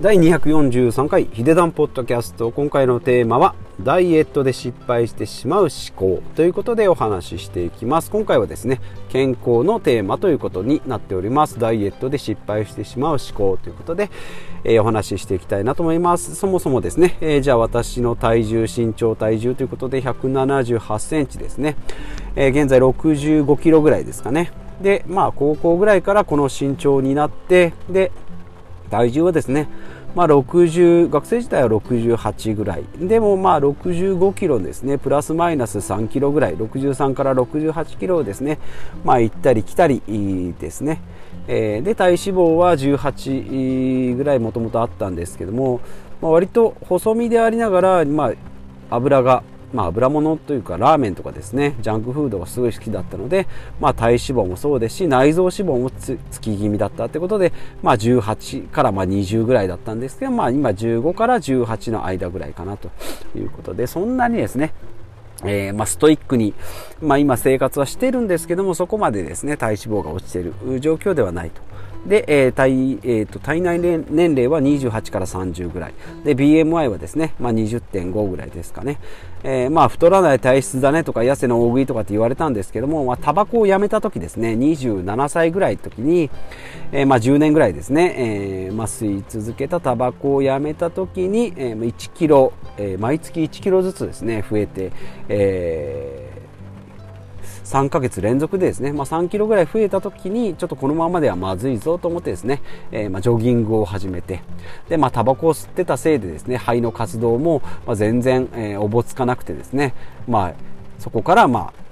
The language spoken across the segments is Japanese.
第243回ヒデダンポッドキャスト。今回のテーマはダイエットで失敗してしまう思考ということでお話ししていきます。今回はですね健康のテーマということになっております。ダイエットで失敗してしまう思考ということで、えー、お話ししていきたいなと思います。そもそもですね、えー、じゃあ私の体重身長体重ということで178センチですね、えー、現在65キロぐらいですかね。でまあ高校ぐらいからこの身長になってで体重はですねまあ、60学生時代は68ぐらい。でもまあ65キロですね。プラスマイナス3キロぐらい。63から68キロですね。まあ行ったり来たりですね、えー、で体脂肪は18ぐらいもともとあったんですけども、まあ、割と細身でありながら、まあ、油がまあ、油物というかラーメンとかですねジャンクフードがすごい好きだったので、まあ、体脂肪もそうですし内臓脂肪もつき気味だったってことで、まあ、18からまあ20ぐらいだったんですけど、まあ、今15から18の間ぐらいかなということでそんなにですねえー、まあ、ストイックに、まあ、今生活はしてるんですけどもそこまでですね体脂肪が落ちてる状況ではないと。で、えー体えーと、体内年齢は28から30ぐらい。で BMI はですね、まあ、20.5ぐらいですかね、えー、まあ太らない体質だねとか痩せの大食いとかって言われたんですけども、まあ、タバコをやめた時ですね27歳ぐらいの時に、えー、まあ10年ぐらいですね、えーまあ、吸い続けたタバコをやめた時に、えー、1キロ、えー、毎月1キロずつですね増えて、えー3ヶ月連続でですね、まあ、3キロぐらい増えた時にちょっとこのままではまずいぞと思ってですね、えー、まあ、ジョギングを始めてでまあタバコを吸ってたせいでですね肺の活動もま全然、えー、おぼつかなくてですねまあそこからまあ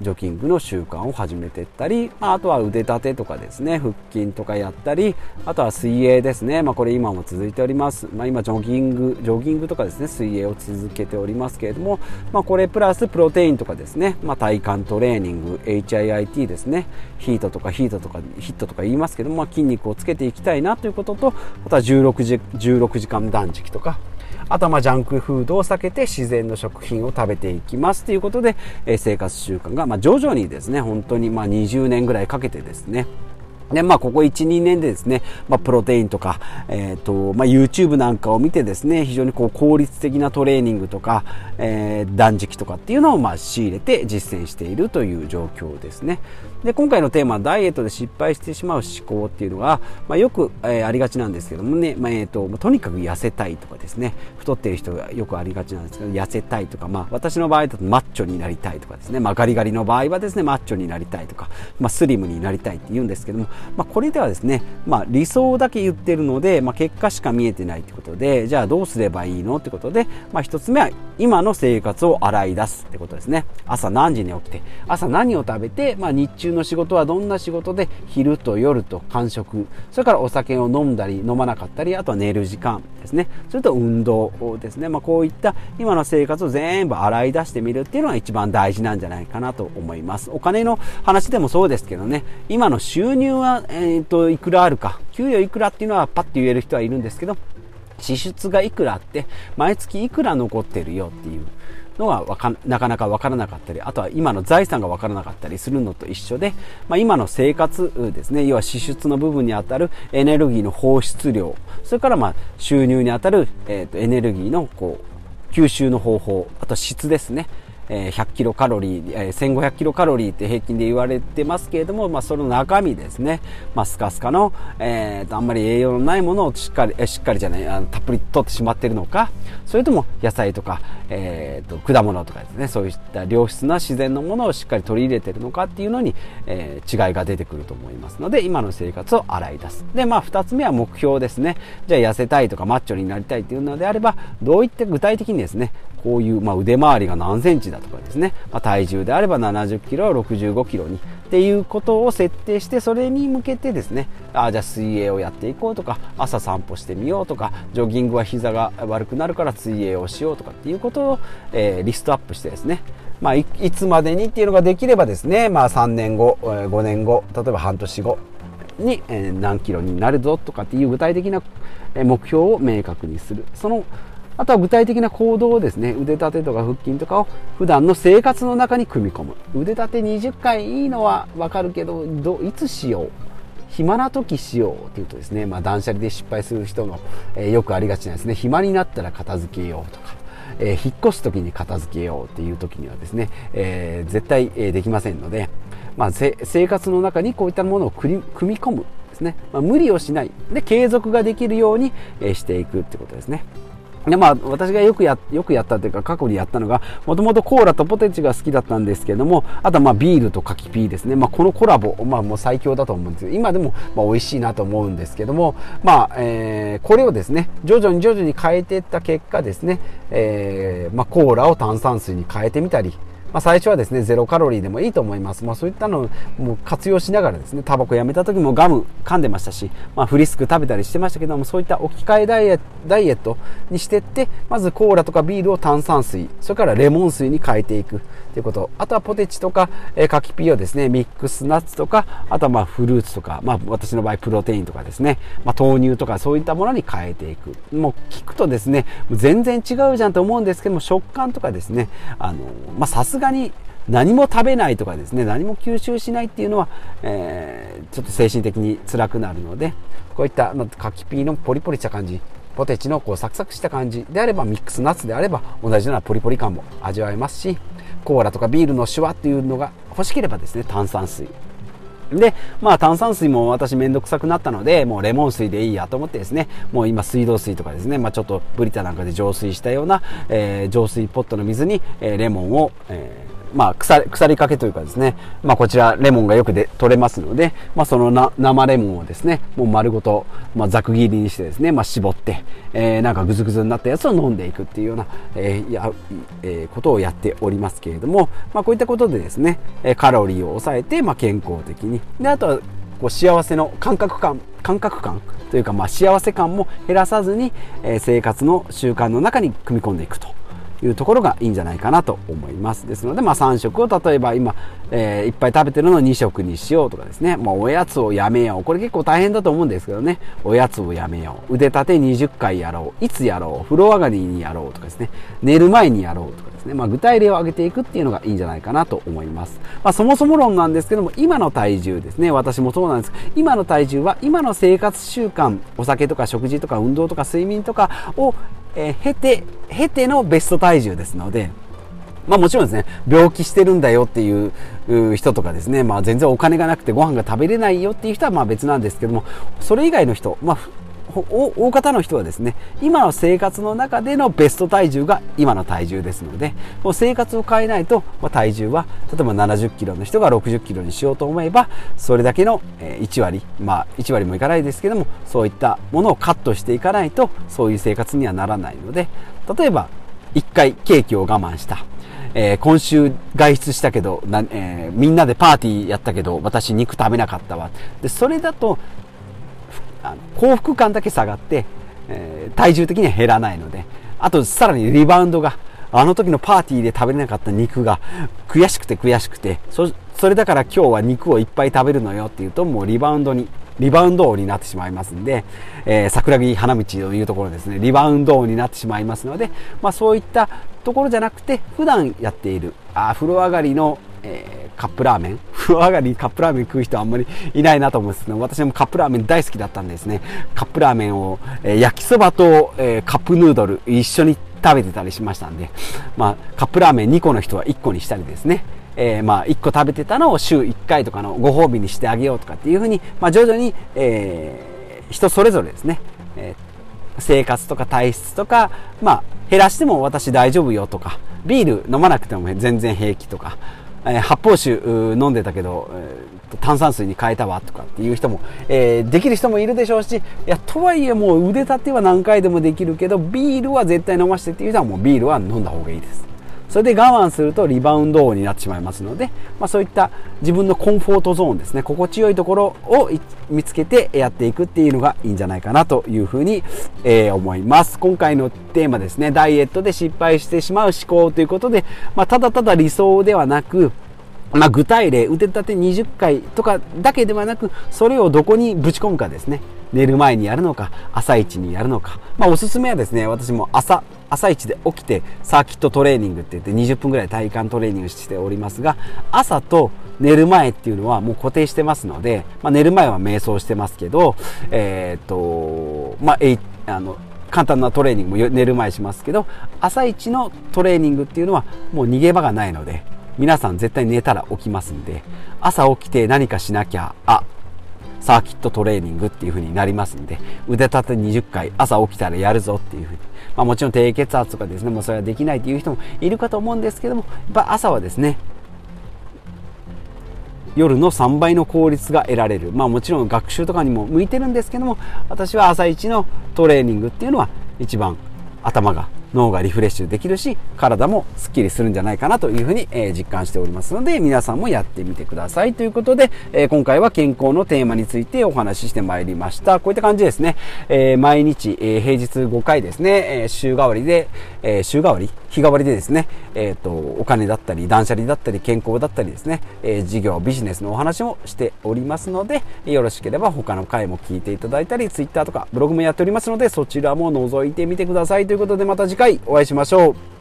ジョギングの習慣を始めていったり、まあ、あとは腕立てとかですね腹筋とかやったりあとは水泳ですね、まあ、これ今も続いております、まあ、今ジョギングジョギングとかですね水泳を続けておりますけれども、まあ、これプラスプロテインとかですね、まあ、体幹トレーニング HIIT ですね。ヒートとかヒートとかヒットとか言いますけども、まあ、筋肉をつけていきたいなということとあとは16時 ,16 時間断食とかあとはまジャンクフードを避けて自然の食品を食べていきますということで、え生活習慣がま徐々にですね本当にま20年ぐらいかけてですねで、まあ、ここ1、2年でですね、まあ、プロテインとか、えっ、ー、と、まあ、YouTube なんかを見てですね、非常にこう、効率的なトレーニングとか、えー、断食とかっていうのを、まあ、仕入れて実践しているという状況ですね。で、今回のテーマは、ダイエットで失敗してしまう思考っていうのが、まあ、よく、えー、ありがちなんですけどもね、まあ、え、ー、と、とにかく痩せたいとかですね、太ってる人がよくありがちなんですけど、痩せたいとか、まあ、私の場合だとマッチョになりたいとかですね、まあ、ガリガリの場合はですね、マッチョになりたいとか、まあ、スリムになりたいって言うんですけども、まあ、これではですね、まあ、理想だけ言ってるので、まあ、結果しか見えてないということでじゃあどうすればいいのってことで、まあ、1つ目は今の生活を洗い出すってことですね。朝何時に起きて朝何を食べて、まあ、日中の仕事はどんな仕事で昼と夜と間食。それからお酒を飲んだり飲まなかったりあとは寝る時間ですね。それと運動ですね、まあ、こういった今の生活を全部洗い出してみるっていうのが一番大事なんじゃないかなと思います。お金の話でもそうですけどね。今の収入は、えーといくらあるか。給与いくらっていうのはパッと言える人はいるんですけど支出がいくらあって毎月いくら残ってるよっていうのがわかなかなか分からなかったりあとは今の財産が分からなかったりするのと一緒で、まあ、今の生活ですね要は支出の部分にあたるエネルギーの放出量それからまあ収入にあたる、えー、とエネルギーのこう吸収の方法あと質ですね。え100キロカロリー、え1500キロカロリーって平均で言われてますけれども、まあ、その中身ですね、まあ、スカスカの、えー、あんまり栄養のないものをしっかり、えしっかりじゃないあのたっぷりとってしまっているのかそれとも野菜とか、えーと、果物とかですねそういった良質な自然のものをしっかり取り入れているのかっていうのに、えー、違いが出てくると思いますので今の生活を洗い出す。でまあ2つ目は目標ですね。じゃあ痩せたいとかマッチョになりたいっていうのであればどういった具体的にですねこういう、まあ、腕回りが何センチだとかですね、まあ、体重であれば70キロ65キロに。っていうことを設定してそれに向けてですね。あじゃあ水泳をやっていこうとか朝散歩してみようとかジョギングは膝が悪くなるから水泳をしようとかっていうことを、えー、リストアップしてですね。まあ、いつまでにっていうのができればですね、まあ、3年後5年後例えば半年後に何キロになるぞとかっていう具体的な目標を明確にする。そのあとは具体的な行動をですね、腕立てとか腹筋とかを普段の生活の中に組み込む。腕立て20回いいのはわかるけど、どいつしよう？暇な時しようっていうとですね、まあ、断捨離で失敗する人の、えー、よくありがちなんですね暇になったら片付けようとか、えー、引っ越す時に片付けようっていう時にはですね、えー、絶対、えできませんので、まあ、生活の中にこういったものを組み込むですね、まあ、無理をしないで継続ができるように、えしていくってことですね。でまあ、私がよくやよくやったというか過去にやったのがもともとコーラとポテチが好きだったんですけどもあとはまあビールと柿ピーですね、まあ、このコラボ、まあ、もう最強だと思うんですけど今でもまあ美味しいなと思うんですけども、まあえー、これをですね徐々に徐々に変えていった結果ですね、えーまあ、コーラを炭酸水に変えてみたりまあ、最初はですねゼロカロリーでもいいと思います、まあ、そういったのも活用しながらですねタバコやめた時もガム噛んでましたし、まあ、フリスク食べたりしてましたけどもそういった置き換えダイエダイエットにしてってまずコーラとかビールを炭酸水それからレモン水に変えていく。いうこと。あとはポテチとか、えー、柿ピーをですねミックスナッツとかあとはまあフルーツとか、まあ、私の場合プロテインとかですね、まあ、豆乳とかそういったものに変えていく。もう聞くとですね全然違うじゃんと思うんですけども食感とかですねあのまさすがに何も食べないとかですね何も吸収しないっていうのは、えー、ちょっと精神的に辛くなるのでこういった、まあ、柿ピーのポリポリした感じポテチのこうサクサクした感じであればミックスナッツであれば同じようなポリポリ感も味わえますしコーラとかビールのシュワっていうのが欲しければですね炭酸水。で、まあ炭酸水も私めんどくさくなったので、もうレモン水でいいやと思ってですね、もう今水道水とかですね、まあちょっとブリタなんかで浄水したような、えー、浄水ポットの水に、えー、レモンを、えーまあ、腐腐りかけというかですね、まあ、こちらレモンがよくで取れますので、まあ、そのな生レモンをですねもう丸ごと、まあ、ざく切りにしてですね、まあ、絞って、えー、なんかグズグズになったやつを飲んでいくっていうような、えーやえー、ことをやっておりますけれども、まあ、こういったことでですねカロリーを抑えて、まあ、健康的に。であとはこう幸せの感覚感感覚感というか、まあ、幸せ感も減らさずに、えー、生活の習慣の中に組み込んでいくと。いうところがいいんじゃないかなと思います。ですので、まあ、3食を例えば今、えー、いっぱい食べてるのを2食にしようとかですね、まあ、おやつをやめよう。これ結構大変だと思うんですけどね。おやつをやめよう。腕立て20回やろう。いつやろう。風呂上がりにやろうとかですね。寝る前にやろうとかですね、まあ、具体例を挙げていくっていうのがいいんじゃないかなと思います、まあ、そもそも論なんですけども今の体重ですね。私もそうなんです。今の体重は今の生活習慣お酒とか食事とか運動とか睡眠とかをえー、経て、経てのベスト体重ですので、まあもちろんですね、病気してるんだよっていう人とかですね、まあ全然お金がなくてご飯が食べれないよっていう人はまあ別なんですけども、それ以外の人、まあ大方の人はですね今の生活の中でのベスト体重が今の体重ですのでもう生活を変えないと、まあ、体重は例えば70キロの人が60キロにしようと思えばそれだけの1割まあ1割もいかないですけどもそういったものをカットしていかないとそういう生活にはならないので例えば1回ケーキを我慢した。えー、今週外出したけどな、えー、みんなでパーティーやったけど私肉食べなかったわ。でそれだとあの幸福感だけ下がって、えー、体重的には減らないのであとさらにリバウンドがあの時のパーティーで食べれなかった肉が悔しくて悔しくてそそれだから今日は肉をいっぱい食べるのよっていうともうリバウンドにリバウンド王になってしまいますんで、えー、桜木花道というところですねリバウンド王になってしまいますので、まあ、そういったところじゃなくて普段やっているあ風呂上がりの、えーカップラーメン。風呂上がりにカップラーメン食う人あんまりいないなと思うんです。けど私もカップラーメン大好きだったんですね。カップラーメンを、えー、焼きそばと、えー、カップヌードル一緒に食べてたりしましたんで、まあ、カップラーメン2個の人は1個にしたりですね。えー、まあ1個食べてたのを週1回とかのご褒美にしてあげようとかっていうふうに、まあ、徐々に、えー、人それぞれですね、えー、生活とか体質とか、まあ、減らしても私大丈夫よとかビール飲まなくても全然平気とか、え発泡酒飲んでたけど、炭酸水に変えたわとかっていう人も、えー、できる人もいるでしょうしいやとはいえもう腕立ては何回でもできるけどビールは絶対飲ましてっていう人はもうビールは飲んだ方がいいです。それで我慢するとリバウンド王になってしまいますので、まあ、そういった自分のコンフォートゾーンですね心地よいところを見つけてやっていくっていうのがいいんじゃないかなというふうに、えー、思います今回のテーマですねダイエットで失敗してしまう思考ということで、まあ、ただただ理想ではなくまあ、具体例、腕立て20回とかだけではなく、それをどこにぶち込むかですね。寝る前にやるのか、朝一にやるのか。まあ、おすすめはですね、私も朝、朝一で起きてサーキットトレーニングって言って20分ぐらい体幹トレーニングしておりますが、朝と寝る前っていうのはもう固定してますので、まあ、寝る前は瞑想してますけど、えっ、と、まあ、えあの、簡単なトレーニングも寝る前しますけど、朝一のトレーニングっていうのはもう逃げ場がないので、皆さん絶対寝たら起きますんで、朝起きて何かしなきゃ、あ、サーキットトレーニングっていう風になりますんで、腕立て20回朝起きたらやるぞっていう風に。まあもちろん低血圧とかですね、もうそれはできないっていう人もいるかと思うんですけども、やっぱ朝はですね、夜の3倍の効率が得られる。まあもちろん学習とかにも向いてるんですけども、私は朝一のトレーニングっていうのは一番頭が脳がリフレッシュできるし体もすっきりするんじゃないかなというふうに、え、実感しておりますので皆さんもやってみてください。ということで、え、今回は健康のテーマについてお話ししてまいりました。こういった感じですね、え、毎日、え平日5回ですね、え週替わりで、え週替わり日替わりでですね、えーと、お金だったり断捨離だったり健康だったりですね、え事業ビジネスのお話もしておりますのでよろしければ他の回も聞いていただいたり Twitter とかブログもやっておりますのでそちらも覗いてみてくださいということでまた次回お会いしましょう。